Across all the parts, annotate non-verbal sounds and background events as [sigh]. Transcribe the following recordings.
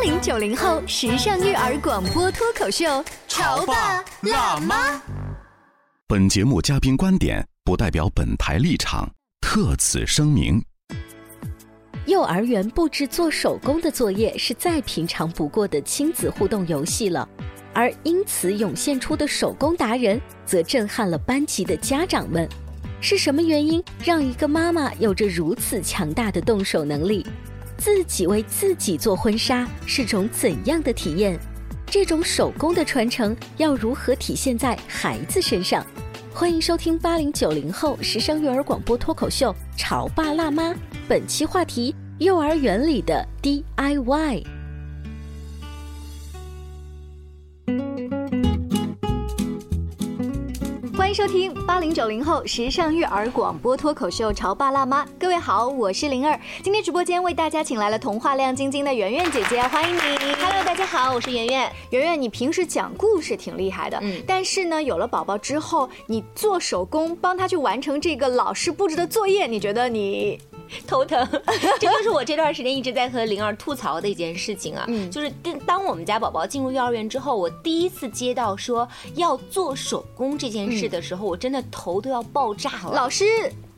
八零九零后时尚育儿广播脱口秀，潮爸辣妈。本节目嘉宾观点不代表本台立场，特此声明。幼儿园布置做手工的作业是再平常不过的亲子互动游戏了，而因此涌现出的手工达人，则震撼了班级的家长们。是什么原因让一个妈妈有着如此强大的动手能力？自己为自己做婚纱是种怎样的体验？这种手工的传承要如何体现在孩子身上？欢迎收听八零九零后时尚育儿广播脱口秀《潮爸辣妈》，本期话题：幼儿园里的 DIY。迎收听八零九零后时尚育儿广播脱口秀《潮爸辣妈》。各位好，我是灵儿。今天直播间为大家请来了童话亮晶晶的圆圆姐姐，欢迎你。Hello，大家好，我是圆圆。圆圆，你平时讲故事挺厉害的，嗯但是呢，有了宝宝之后，你做手工帮他去完成这个老师布置的作业，你觉得你 [laughs] 头疼，[laughs] 这就是我这段时间一直在和灵儿吐槽的一件事情啊。嗯就是当当我们家宝宝进入幼儿园之后，我第一次接到说要做手工这件事的时候，我真的头都要爆炸了。老师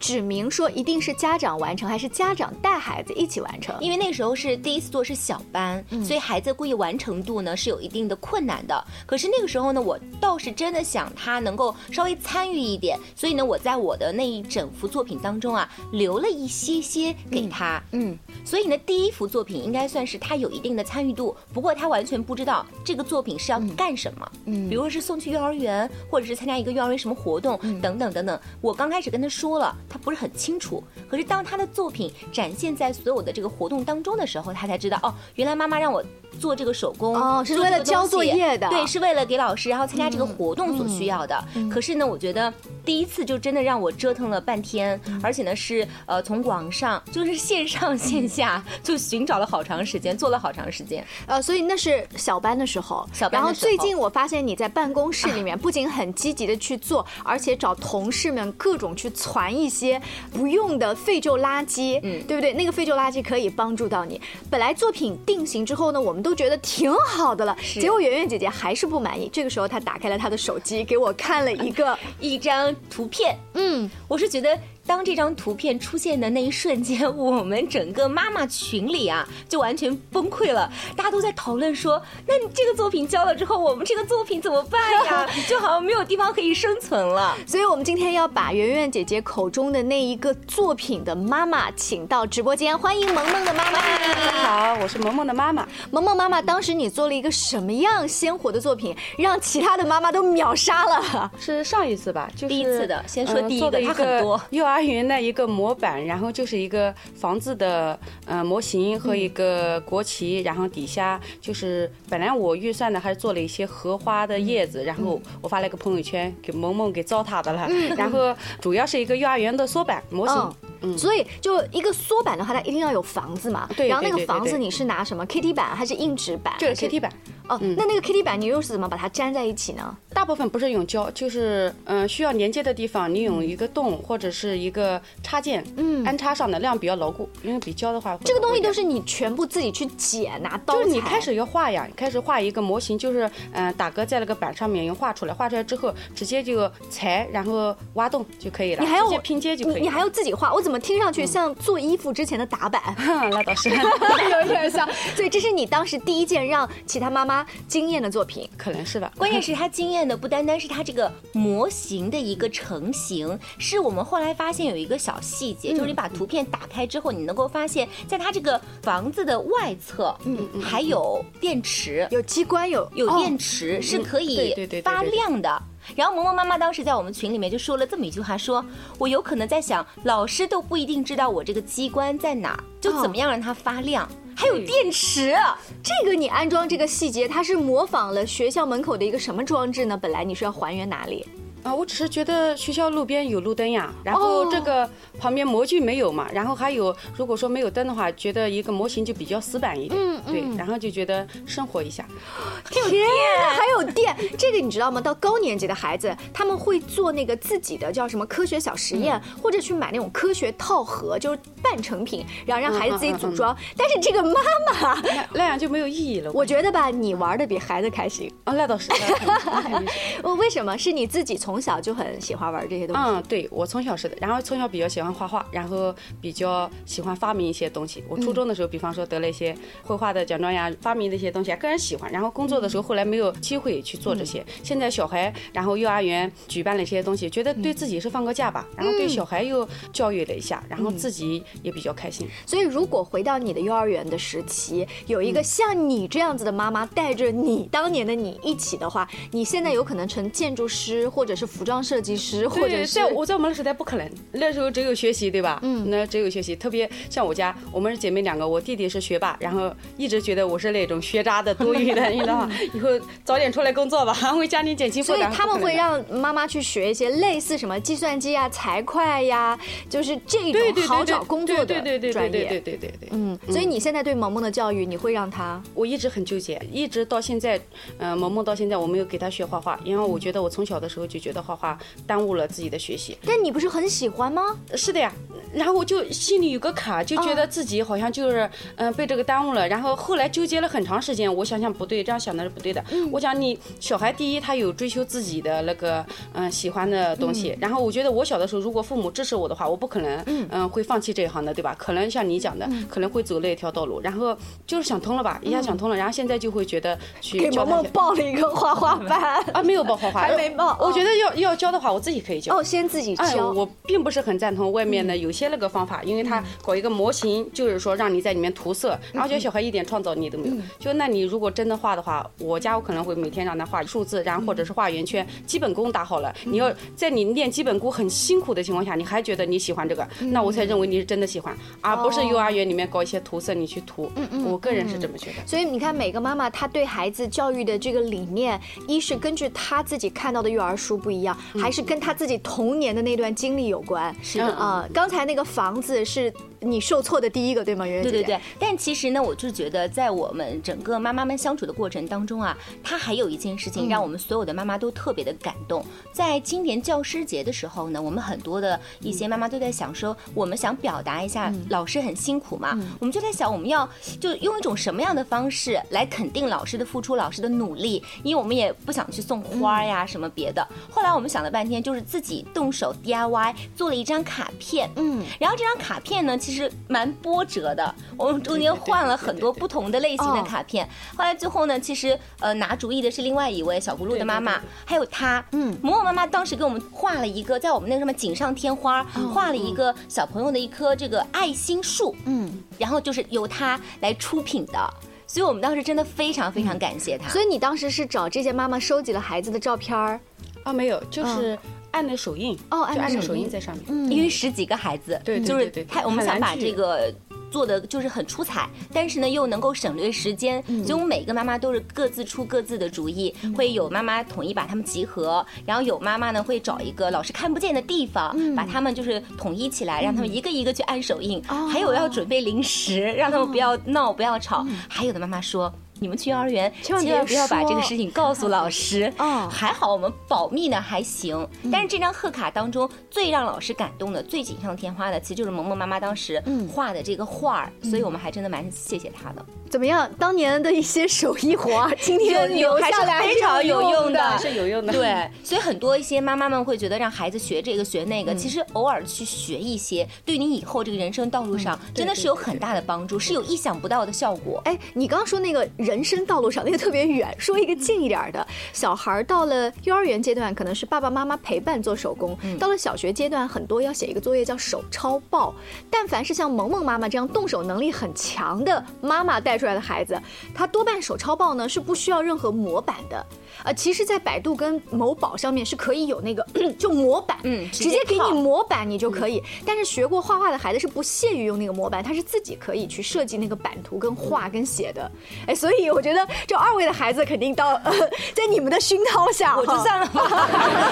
指明说一定是家长完成，还是家长带孩子一起完成？因为那时候是第一次做是小班，嗯所以孩子故意完成度呢是有一定的困难的。可是那个时候呢，我倒是真的想他能够稍微参与一点，所以呢，我在我的那一整幅作品当中啊，留了一些些给他。嗯，所以呢，第一幅作品应该算是他有一定的参与度，不过他完全不知道这个作品是要干什么。嗯比如说是送去幼儿园，或者是参加一个幼儿园什么活动，嗯等等等等。我刚开始跟他说了，他不是很清楚。可是当他的作品展现在所有的这个活动当中的时候，他才知道哦，原来妈妈让我做这个手工哦是为了交作业的对，是为了给老师然后参加这个活动所需要的。嗯可是呢，我觉得第一次就真的让我折腾了半天，嗯而且呢是呃从网上就是线上线下就寻找了好长时间，做了好长时间。呃，所以那是小班的时候，小班的时候然后最近我发现你在办公室里面 [laughs] 不仅很积极的去做，而且找同事们各种去攒一些不用的废旧垃圾，嗯对不对？那个废旧垃圾可以帮助到你。本来作品定型之后呢，我们都觉得挺好的了，结果圆圆姐姐还是不满意。这个时候她打开了她的手机，给我看了一个，[laughs] 一张图片，嗯，我是觉得。当这张图片出现的那一瞬间，我们整个妈妈群里啊，就完全崩溃了。大家都在讨论说，那你这个作品交了之后，我们这个作品怎么办呀？[laughs] 就好像没有地方可以生存了。所以我们今天要把圆圆姐姐口中的那一个作品的妈妈请到直播间，欢迎萌萌的妈妈。大家好，我是萌萌的妈妈。萌萌妈妈，当时你做了一个什么样鲜活的作品，让其他的妈妈都秒杀了？是上一次吧，就是第一次的先说第一个呃做的一它很多个幼儿园的一个模板，然后就是一个房子的呃模型和一个国旗，然后底下就是本来我预算的还是做了一些荷花的叶子，然后我发了一个朋友圈给萌萌给糟蹋的了，然后主要是一个幼儿园的缩版模型。嗯所以就一个缩板的话，它一定要有房子嘛。对然后那个房子你是拿什么 KT 板还是硬纸板？这个还是 KT 板。哦，那那个 KT 板你又是怎么把它粘在一起呢？大部分不是用胶，就是嗯、需要连接的地方，你用一个洞或者是一个插件，嗯安插上的量比较牢固，因为比胶的话这个东西都是你全部自己去剪，拿刀就是你开始要画呀，开始画一个模型，就是嗯、呃打嗝在那个板上面用画出来，画出来之后直接就裁，然后挖洞就可以了，你还要直接拼接就可以。你你还要自己画，我怎么听上去像做衣服之前的打板？哼 [laughs] 那倒是。[laughs] 有点像。所以这是你当时第一件让其他妈妈惊艳的作品。可能是吧。关键是它惊艳的不单单是它这个模型的一个成型，是我们后来发现有一个小细节，就是你把图片打开之后，你能够发现，在它这个房子的外侧，嗯，还有电池，有机关，有有哦电池是可对以对对对对发亮的。然后萌萌妈妈当时在我们群里面就说了这么一句话，说我有可能在想，老师都不一定知道我这个机关在哪儿，就怎么样让它发亮，还有电池。这个你安装这个细节，它是模仿了学校门口的一个什么装置呢？本来你是要还原哪里？啊，我只是觉得学校路边有路灯呀，然哦后这个旁边模具没有嘛，然后还有如果说没有灯的话，觉得一个模型就比较死板一点，嗯对，然后就觉得生活一下，[gasps] 天哪，还有电！这个你知道吗？到高年级的孩子，他们会做那个自己的叫什么科学小实验，或者去买那种科学套盒，就是半成品，然后让孩子自己组装。但是这个妈妈，那那样就没有意义了。我觉得吧，你玩的比孩子开心。啊，那倒是，那肯定那肯定是。[laughs] 哦，为什么？是你自己从小就很喜欢玩这些东西？嗯，对我从小是的，然后从小比较喜欢画画，然后比较喜欢发明一些东西。我初中的时候，比方说得了一些绘画的奖状呀，发明的一些东西啊，个人喜欢。然后工作的时候，后来没有机会去做这些。现在小孩，然后幼儿园举办了这些东西，觉得对自己是放个假吧，然后对小孩又教育了一下，然后自己也比较开心。所以，如果回到你的幼儿园的时期，有一个像你这样子的妈妈带着你当年的你一起的话，你现在有可能成建筑师，或者是服装设计师，或者，是在我在我们那时代不可能，那时候只有学习，对吧？嗯，那只有学习。特别像我家，我们是姐妹两个，我弟弟是学霸，然后一直觉得我是那种学渣的、多余的，你知道吗？[laughs] 以后早点出来工作吧，为家庭减轻负担所以。他们会让妈妈去学一些类似什么计算机啊、财会呀，就是这种好找工作的对对对专对对对业。对对对。嗯，所以你现在对萌萌的教育，你会让她我一直很纠结，一直到现在，嗯、萌萌到现在我没有给她学画画，因为我觉得我从小的时候就觉得画画耽误了自己的学习。但你不是很喜欢吗？是的呀，然后我就心里有个坎，就觉得自己好像就是嗯、呃被这个耽误了。然后后来纠结了很长时间，我想想不对，这样想的是不对的。我想你小孩第一，他有追求自己的那个嗯、喜欢的东西。然后我觉得我小的时候，如果父母支持我的话，我不可能嗯、会放弃这一行的，对吧？可能像你讲的，可能会走那一条道路。然后就是想通了吧，一下想通了，然后现在就会觉得去给萌萌教他些报了一个画画班。啊，没有报画画，还没报我觉得要要教的话，我自己可以教。哦，先自己哎，教。我并不是很赞同外面的有些那个方法，因为他搞一个模型，就是说让你在里面涂色，然后小孩一点创造力都没有。就那你如果真的画的话，我家我可能会每天让他画数字，然后或者是画圆圈，基本功打好了。你要在你练基本功很辛苦的情况下，你还觉得你喜欢这个，那我才认为你是真的喜欢，而不是幼儿园里面搞一些涂色你去涂。我个人是这么觉得。所以你看，每个妈妈她对孩子教育的这个理念，一是根据她自己看到的育儿书不一样，还是跟他自己童年的那段经历有关。是的啊、刚才那个房子是你受挫的第一个，对吗？圆圆对对对，但其实呢，我就觉得在我们整个妈妈们相处的过程当中啊，它还有一件事情让我们所有的妈妈都特别的感动。在今年教师节的时候呢，我们很多的一些妈妈都在想说，我们想表达一下老师很辛苦嘛，我们就在想我们要就用一种什么样的方式来肯定老师的付出、老师的努力，因为我们也不想去送花呀什么别的。后来我们想了半天，就是自己动手 DIY 做了一张卡片，嗯，然后这张卡片呢其实蛮波折的，我们中间换了很多不同的类型的卡片。后来最后呢，其实呃拿主意的是另外一位小葫芦的妈妈，还有她，嗯，萌萌妈妈当时给我们画了一个，在我们那个什么锦上添花，画了一个小朋友的一棵这个爱心树，嗯，然后就是由她来出品的。所以我们当时真的非常非常感谢她。所以你当时是找这些妈妈收集了孩子的照片儿，啊，没有，就是按的手印，哦按的就按的手手印印在上面。因为十几个孩子，对对就是对对对太我们想把这个。做的就是很出彩，但是呢又能够省略时间，所以我们每个妈妈都是各自出各自的主意，会有妈妈统一把他们集合，然后有妈妈呢会找一个老师看不见的地方，把他们就是统一起来，让他们一个一个去按手印，还有要准备零食，让他们不要闹不要吵，还有的妈妈说。你们去幼儿园千万千万不要把这个事情告诉 [laughs] 老师。哦还好我们保密呢还行，但是这张贺卡当中最让老师感动的、最锦上添花的，其实就是萌萌妈妈当时画的这个画儿，所以我们还真的蛮谢谢她的。怎么样？当年的一些手艺活儿，[laughs] 今天留下来非常有用的是有用的。对，所以很多一些妈妈们会觉得让孩子学这个学那个，其实偶尔去学一些，对你以后这个人生道路上真的是有很大的帮助，是有意想不到的效果。哎，你刚刚说那个人人生道路上，那个特别远。说一个近一点的，小孩儿到了幼儿园阶段，可能是爸爸妈妈陪伴做手工；到了小学阶段，很多要写一个作业叫手抄报。但凡是像萌萌妈妈这样动手能力很强的妈妈带出来的孩子，他多半手抄报呢是不需要任何模板的。呃，其实，在百度跟某宝上面是可以有那个 [clears throat] 就模板，嗯直接给你模板你就可以。但是学过画画的孩子是不屑于用那个模板，他是自己可以去设计那个版图跟画跟写的。哎，所以我觉得这二位的孩子肯定到、呃、[laughs] 在你们的熏陶下，[laughs] 我就算了吧，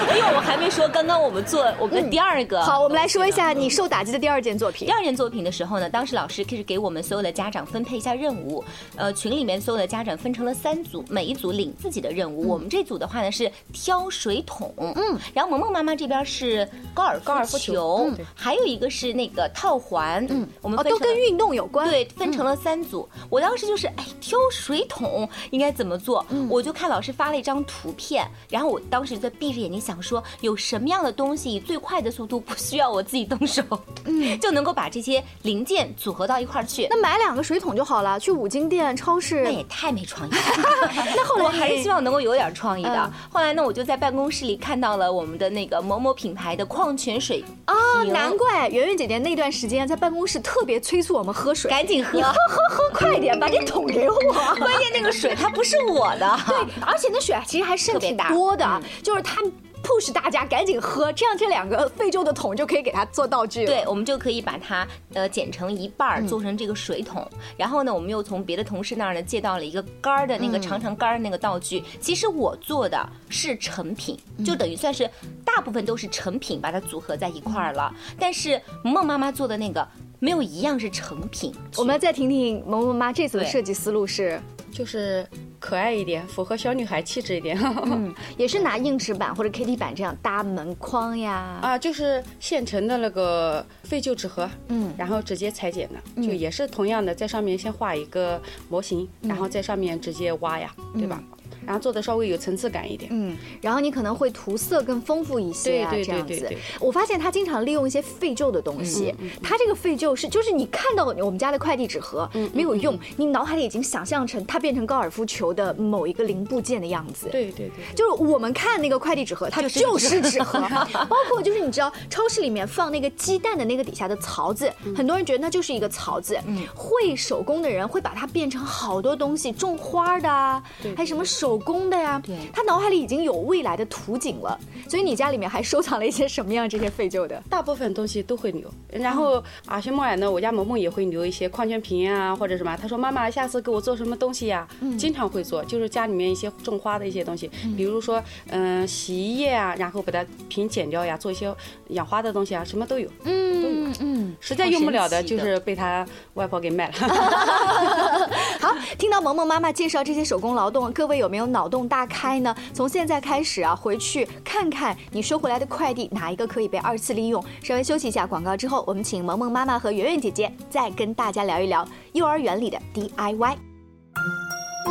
因为我们还没说刚刚我们做我们的第二个。好，我们来说一下你受打击的第二件作品第。二件作品的时候呢，当时老师开始给我们所有的家长分配一下任务，呃，群里面所有的家长分成了三组，每一组领自己的任嗯务。我们这组的话呢是挑水桶，嗯，然后萌萌妈妈这边是高尔高尔夫球，嗯还有一个是那个套环，嗯，我们都跟运动有关。对，分成了三组。我当时就是，哎，挑水桶应该怎么做？我就看老师发了一张图片，然后我当时在闭着眼睛想说，有什么样的东西以最快的速度不需要我自己动手，嗯，就能够把这些零件组合到一块儿去。那买两个水桶就好了，去五金店、超市那。也太没创意了。[laughs] 那后来 [laughs] 我还是希望能够有点创意的。嗯后来呢，我就在办公室里看到了我们的那个某某品牌的矿泉水哦，难怪圆圆姐姐那段时间在办公室特别催促我们喝水，赶紧喝喝喝喝，快点，把这桶给我。[laughs] 关键那个水它不是我的，对，而且那水其实还剩挺多的，就是他 push 大家赶紧喝，这样这两个废旧的桶就可以给它做道具了。对，我们就可以把它呃剪成一半儿，做成这个水桶。然后呢，我们又从别的同事那儿呢借到了一个杆儿的那个长长杆儿那个道具。其实我做的是成品，就等于算是大部分都是成品，把它组合在一块儿了。但是萌萌妈妈做的那个没有一样是成品。[laughs] 我们再听听萌萌妈这次的设计思路是，就是可爱一点，符合小女孩气质一点。嗯，[laughs] 也是拿硬纸板或者 KT 板这样搭门框呀。啊，就是现成的那个废旧纸盒，嗯然后直接裁剪的，就也是同样的，在上面先画一个模型，然后在上面直接挖呀，对吧？然后做的稍微有层次感一点。嗯，然后你可能会涂色更丰富一些啊，这样子。我发现他经常利用一些废旧的东西，嗯他这个废旧是就是你看到我们家的快递纸盒嗯没有用，你脑海里已经想象成它变成高尔夫球的某一个零部件的样子。对对对，就是我们看那个快递纸盒，它就是纸盒，[laughs] 包括就是你知道超市里面放那个鸡蛋的那个底下的槽子，嗯很多人觉得那就是一个槽子。会手工的人会把它变成好多东西，种花的啊，还有什么手工的呀。对他脑海里已经有未来的图景了。所以你家里面还收藏了一些什么样这些废旧的？大部分东西都会留。然后啊，学梦然呢，我家萌萌也会留一些矿泉瓶啊，或者什么。他说妈妈，下次给我做什么东西呀？经常会做，就是家里面一些种花的一些东西，比如说嗯、洗衣液啊，然后把它瓶剪掉呀，做一些养花的东西啊，什么都有。嗯都有嗯。实在用不了的就是被他外婆给卖了。[laughs] 好，听到萌萌妈妈介绍这些手工劳动，各位有没有脑洞大开呢？从现在开始啊，回去看看你收回来的快递哪一个可以被二次利用。稍微休息一下广告之后，我们请萌萌妈妈和圆圆姐姐再跟大家聊一聊幼儿园里的 DIY。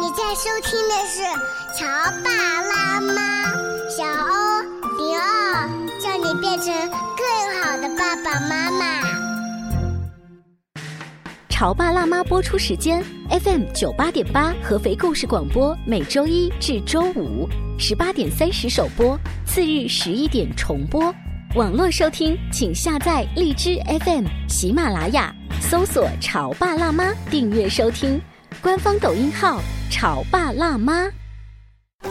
你在收听的是《乔爸拉妈》，小欧零二，叫你变成更好的爸爸妈妈。潮爸辣妈播出时间：FM 九八点八合肥故事广播，每周一至周五十八点三十首播，次日十一点重播。网络收听，请下载荔枝 FM、喜马拉雅，搜索“潮爸辣妈”订阅收听。官方抖音号“潮爸辣妈”。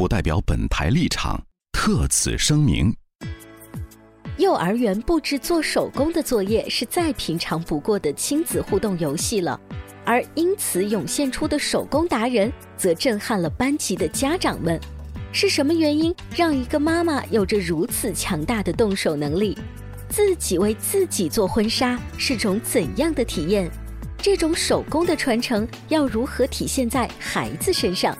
不代表本台立场，特此声明。幼儿园布置做手工的作业是再平常不过的亲子互动游戏了，而因此涌现出的手工达人，则震撼了班级的家长们。是什么原因让一个妈妈有着如此强大的动手能力？自己为自己做婚纱是种怎样的体验？这种手工的传承要如何体现在孩子身上？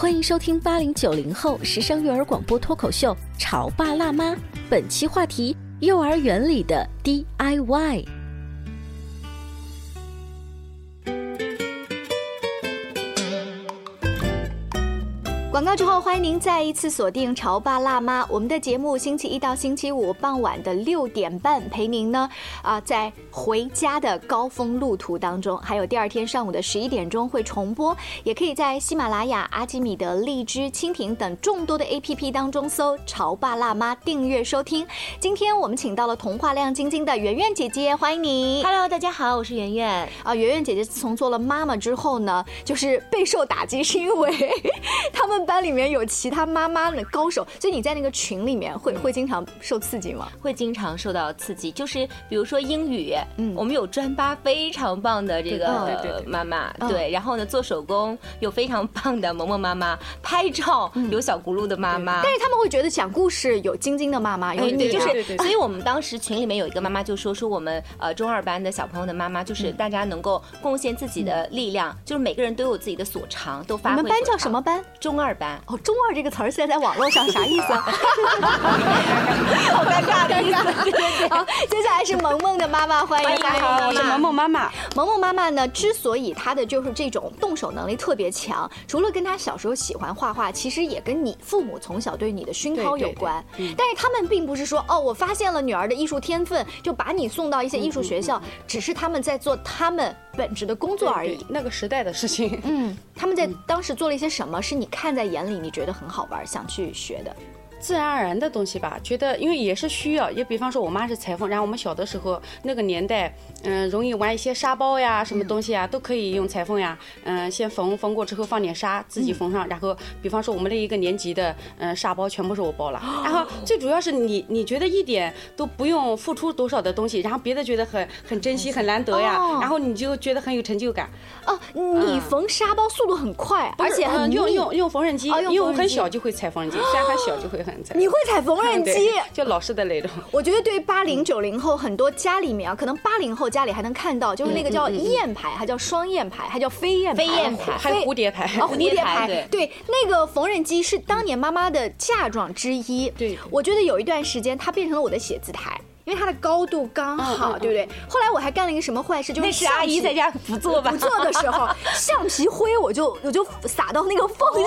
欢迎收听八零九零后时尚育儿广播脱口秀《潮爸辣妈》，本期话题：幼儿园里的 DIY。广告之后，欢迎您再一次锁定《潮爸辣妈》我们的节目，星期一到星期五傍晚的六点半陪您呢啊，在回家的高峰路途当中，还有第二天上午的十一点钟会重播，也可以在喜马拉雅、阿基米德、荔枝、蜻蜓等众多的 APP 当中搜“潮爸辣妈”订阅收听。今天我们请到了童话亮晶晶的圆圆姐姐，欢迎你。Hello，大家好，我是圆圆。啊，圆圆姐姐自从做了妈妈之后呢，就是备受打击，是因为 [laughs] 他们班里面有其他妈妈的高手，所以你在那个群里面会会经常受刺激吗？会经常受到刺激，就是比如说英语，嗯，我们有专八非常棒的这对个对对对妈妈，嗯对，然后呢做手工有非常棒的萌萌妈妈，拍照有小轱辘的妈妈，但是他们会觉得讲故事有晶晶的妈妈，有就是，所以我们当时群里面有一个妈妈就说，说我们呃中二班的小朋友的妈妈，嗯就是大家能够贡献自己的力量，就是每个人都有自己的所长，都发挥。你们班叫什么？班？中二班。哦，中二这个词儿现在在网络上啥意思啊？[laughs] [laughs] 好尴尬的意思。[laughs] 好，接下来是萌萌的妈妈，欢迎大家好，我是萌萌妈妈。萌萌妈妈呢，之所以她的就是这种动手能力特别强，除了跟她小时候喜欢画画，其实也跟你父母从小对你的熏陶有关。对嗯但是他们并不是说哦，我发现了女儿的艺术天分，就把你送到一些艺术学校，只是他们在做他们本职的工作而已。那个时代的事情。嗯，他们在当时做了一些什么，是你看在眼里，你觉得很好玩，想去学的？自然而然的东西吧，觉得因为也是需要，也比方说我妈是裁缝，然后我们小的时候那个年代，嗯、容易玩一些沙包呀，什么东西啊，都可以用裁缝呀，嗯、先缝缝过之后放点沙，自己缝上，然后比方说我们那一个年级的，嗯、沙包全部是我包了，然后最主要是你你觉得一点都不用付出多少的东西，然后别的觉得很很珍惜很难得呀，哦。然后你就觉得很有成就感，哦，你缝沙包速度很快，而且很嗯用用用缝纫机，因为我很小就会裁缝纫机，[gasps] 虽然很小就会你会踩缝纫机？[laughs] 就老式的那种。我觉得对于八零九零后很多家里面啊，可能八零后家里还能看到，就是那个叫燕牌，还叫双燕牌，还叫飞燕牌，飞燕牌还有蝴蝶牌啊，蝴蝴蝶蝶牌对，那个缝纫机是当年妈妈的嫁妆之一。对我觉得有一段时间它变成了我的写字台。因为它的高度刚好，对不对？后来我还干了一个什么坏事，就是那是阿姨在家不做吧不做的时候，[laughs] 橡皮灰我就我就撒到那个缝隙里，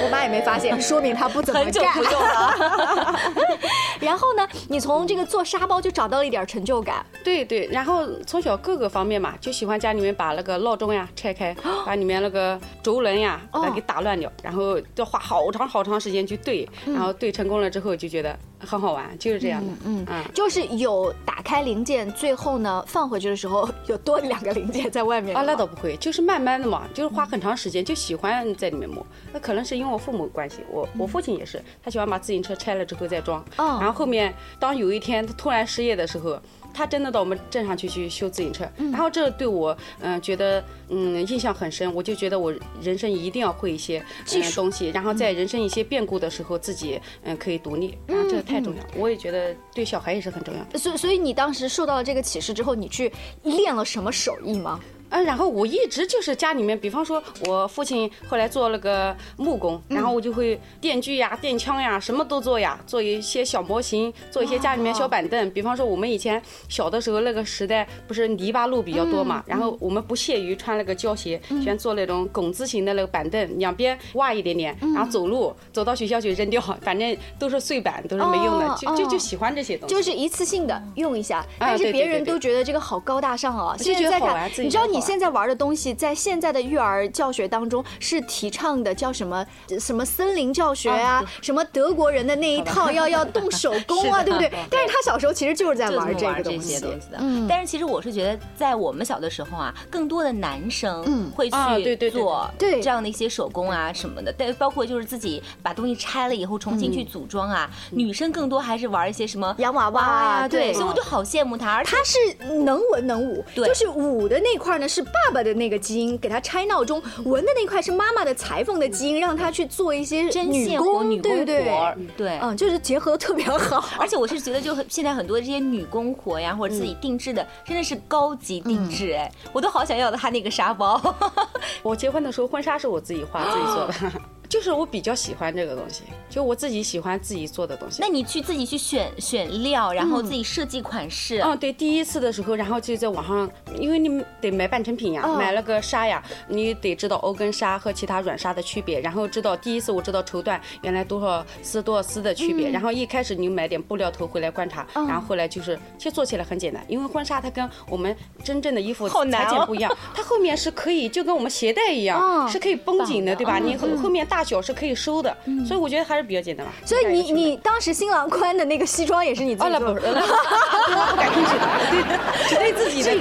[laughs] 我妈也没发现，说明她不怎么干。了。[laughs] 然后呢，你从这个做沙包就找到了一点成就感。对对，然后从小各个方面嘛，就喜欢家里面把那个闹钟呀拆开，把里面那个轴轮呀把它给打乱掉，然后要花好长好长时间去对，然后对成功了之后就觉得很好玩，就是这样的。嗯嗯就是有打开零件，最后呢放回去的时候有多两个零件在外面啊，那倒不会，就是慢慢的嘛，就是花很长时间，就喜欢在里面磨。那可能是因为我父母关系，我我父亲也是，他喜欢把自行车拆了之后再装。嗯然后后面当有一天他突然失业的时候，他真的到我们镇上去去修自行车，然后这对我嗯、觉得嗯印象很深，我就觉得我人生一定要会一些技术嗯东西，然后在人生一些变故的时候自己嗯可以独立，然后这个太重要，我也觉得对小孩也是很重要的。所以所以你当时受到了这个启示之后，你去练了什么手艺吗？嗯，然后我一直就是家里面，比方说我父亲后来做了个木工，然后我就会电锯呀、电枪呀，什么都做呀，做一些小模型，做一些家里面小板凳。比方说我们以前小的时候那个时代，不是泥巴路比较多嘛，然后我们不屑于穿那个胶鞋，喜欢做那种拱字形的那个板凳，两边挖一点点，然后走路走到学校去扔掉，反正都是碎板，都是没用的，哦就就哦就喜欢这些东西。就是一次性的用一下，但是别人都觉得这个好高大上哦。就现在再看觉得好玩，你知道你现在玩的东西，在现在的育儿教学当中是提倡的，叫什么什么森林教学啊，什么德国人的那一套要要动手工啊，对不对？但是他小时候其实就是在玩这些西。东西的。嗯。但是其实我是觉得，在我们小的时候啊，更多的男生嗯。会去做对。这样的一些手工啊什么的，但包括就是自己把东西拆了以后重新去组装啊。女生更多还是玩一些什么洋娃娃啊对，对。所以我就好羡慕他，而且他是能文能武，对。就是武的那块呢是爸爸的那个基因，给他拆闹钟；纹的那块是妈妈的裁缝的基因，让他去做一些针女线活、工，女工对不对？活，对，嗯，就是结合的特别好。而且我是觉得，就很现在很多这些女工活呀，或者自己定制的，真的是高级定制哎，我都好想要他那个沙包。[laughs] 我结婚的时候婚纱是我自己画自己做的。就是我比较喜欢这个东西，就我自己喜欢自己做的东西。那你去自己去选选料，然后自己设计款式。嗯，对，第一次的时候，然后就在网上，因为你得买半成品呀，买了个纱呀，你得知道欧根纱和其他软纱的区别，然后知道第一次我知道绸缎原来多少丝多少丝的区别，然后一开始你买点布料头回来观察，然后后来就是其实做起来很简单，因为婚纱它跟我们真正的衣服裁剪不一样，它后面是可以就跟我们鞋带一样，是可以绷紧的，对吧？你后后面大。大小是可以收的，所以我觉得还是比较简单吧。所以你你当时新郎官的那个西装也是你自己做的？[laughs] 不感兴趣的，只对自己的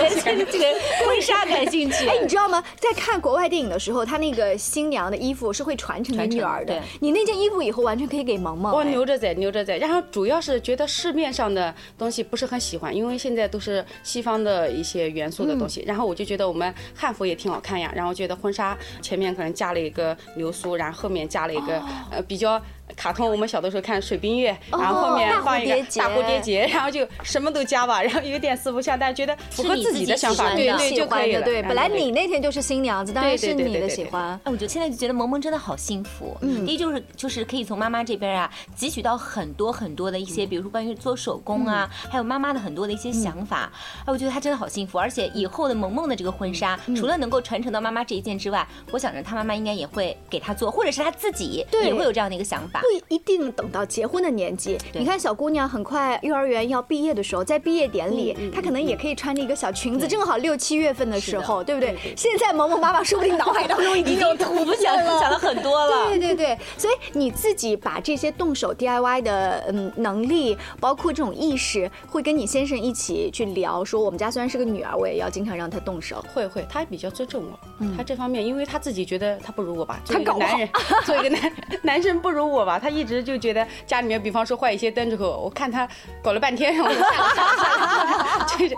这个婚纱感兴趣。[laughs] 哎，你知道吗？在看国外电影的时候，他那个新娘的衣服是会传承给女儿的。你那件衣服以后完全可以给萌萌。我留着在，留着在。然后主要是觉得市面上的东西不是很喜欢，因为现在都是西方的一些元素的东西。然后我就觉得我们汉服也挺好看呀。然后觉得婚纱前面可能加了一个流苏，然后。后面加了一个呃比较。卡通，我们小的时候看水冰月，然后后面放一个大蝴蝶结，然后就什么都加吧，然后有点四不像，但是觉得。符合自己的想法，对对就可以了。对，本来你那天就是新娘子，当然是你的喜欢。哎，我就现在就觉得萌萌真的好幸福。嗯，第一就是就是可以从妈妈这边啊汲取到很多很多的一些，比如说关于做手工啊，还有妈妈的很多的一些想法。哎，我觉得她真的好幸福，而且以后的萌萌的这个婚纱，除了能够传承到妈妈这一件之外，我想着她妈妈应该也会给她做，或者是她自己也会有这样的一个想法。不一定。等到结婚的年纪，你看小姑娘很快幼儿园要毕业的时候，在毕业典礼，她可能也可以穿着一个小裙子，正好六七月份的时候，对不对？现在萌萌妈妈说不定脑海当中已经有图想 [laughs] 想了很多了。对对对，所以你自己把这些动手 DIY 的嗯能力，包括这种意识，会跟你先生一起去聊，说我们家虽然是个女儿，我也要经常让她动手。会会，他比较尊重我，他这方面，因为他自己觉得他不如我吧，做一个男人，做一个男男生不如我吧，他一直就。觉得家里面，比方说坏一些灯之后，我看他搞了半天，我就 [laughs] 就是，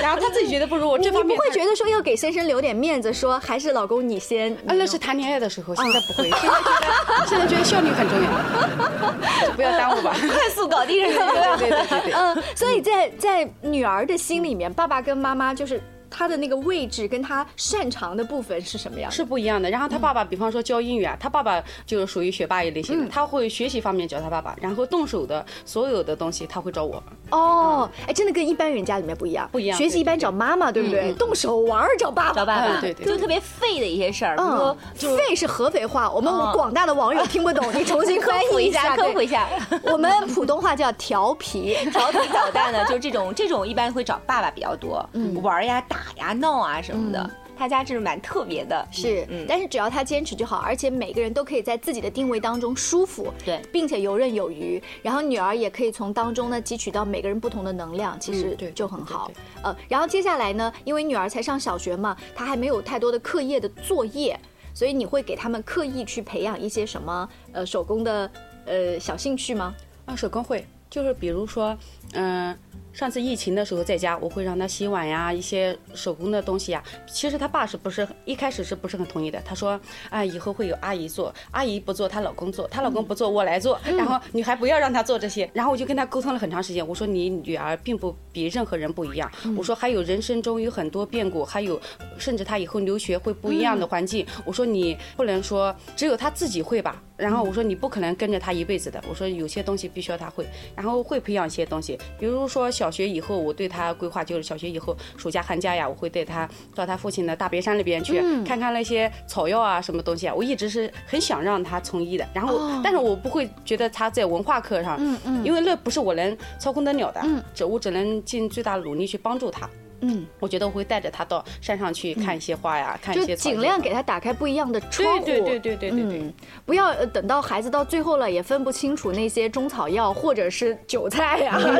然后他自己觉得不如我这方面，不会觉得说要给先生留点面子，说还是老公你先。啊，那是谈恋爱的时候，现在不会，现在觉得现在觉得效率很重要，不要耽误吧，快速搞定是吧？对对对对，嗯，所以在在女儿的心里面，爸爸跟妈妈就是。他的那个位置跟他擅长的部分是什么样？是不一样的。然后他爸爸，比方说教英语啊，他爸爸就是属于学霸一类型的，他会学习方面教他爸爸，然后动手的所有的东西他会找我。哦，哎，真的跟一般人家里面不一样，不一样。学习一般找妈妈，对不对？动手玩找爸爸，找爸爸，对对，就特别废的一些事儿。嗯，废是合肥话，我们广大的网友听不懂，你重新 [laughs] 科普一下，科普一下。我们普通话叫调皮，调皮捣蛋的，就是这种这种一般会找爸爸比较多，玩呀、打呀、闹啊。什么的，他家这是蛮特别的，是，但是只要他坚持就好，而且每个人都可以在自己的定位当中舒服，对，并且游刃有余，然后女儿也可以从当中呢汲取到每个人不同的能量，其实就很好，呃，然后接下来呢，因为女儿才上小学嘛，她还没有太多的课业的作业，所以你会给他们刻意去培养一些什么呃手工的呃小兴趣吗？啊，手工会，就是比如说，嗯。上次疫情的时候在家，我会让他洗碗呀，一些手工的东西呀。其实他爸是不是一开始是不是很同意的？他说：“啊，以后会有阿姨做，阿姨不做，她老公做，她老公不做，我来做。然后你还不要让他做这些。”然后我就跟他沟通了很长时间。我说：“你女儿并不比任何人不一样。我说还有人生中有很多变故，还有甚至她以后留学会不一样的环境。我说你不能说只有她自己会吧。”然后我说你不可能跟着她一辈子的，我说有些东西必须要她会，然后会培养一些东西，比如说小学以后，我对他规划就是小学以后暑假寒假呀，我会带他到他父亲的大别山里边去看看那些草药啊什么东西啊，我一直是很想让他从医的，然后但是我不会觉得他在文化课上，嗯嗯，因为那不是我能操控得了的，嗯，这我只能尽最大的努力去帮助他。嗯，我觉得我会带着他到山上去看一些花呀，看一些就尽量给他打开不一样的窗户。对对对对对对，不要等到孩子到最后了也分不清楚那些中草药或者是韭菜呀，对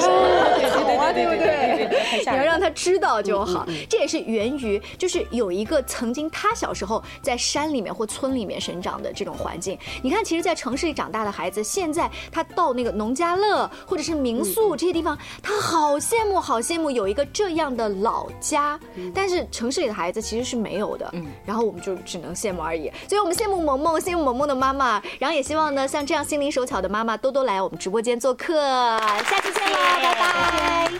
对对对你要让他知道就好嗯嗯嗯。这也是源于就是有一个曾经他小时候在山里面或村里面生长的这种环境。你看，其实，在城市里长大的孩子，现在他到那个农家乐或者是民宿这些地方，他好羡慕，好羡慕有一个这样的老家。但是城市里的孩子其实是没有的，然后我们就只能羡慕而已。所以我们羡慕萌萌，羡慕萌萌的妈妈，然后也希望呢，像这样心灵手巧的妈妈多多来我们直播间做客。下期见喽，拜拜。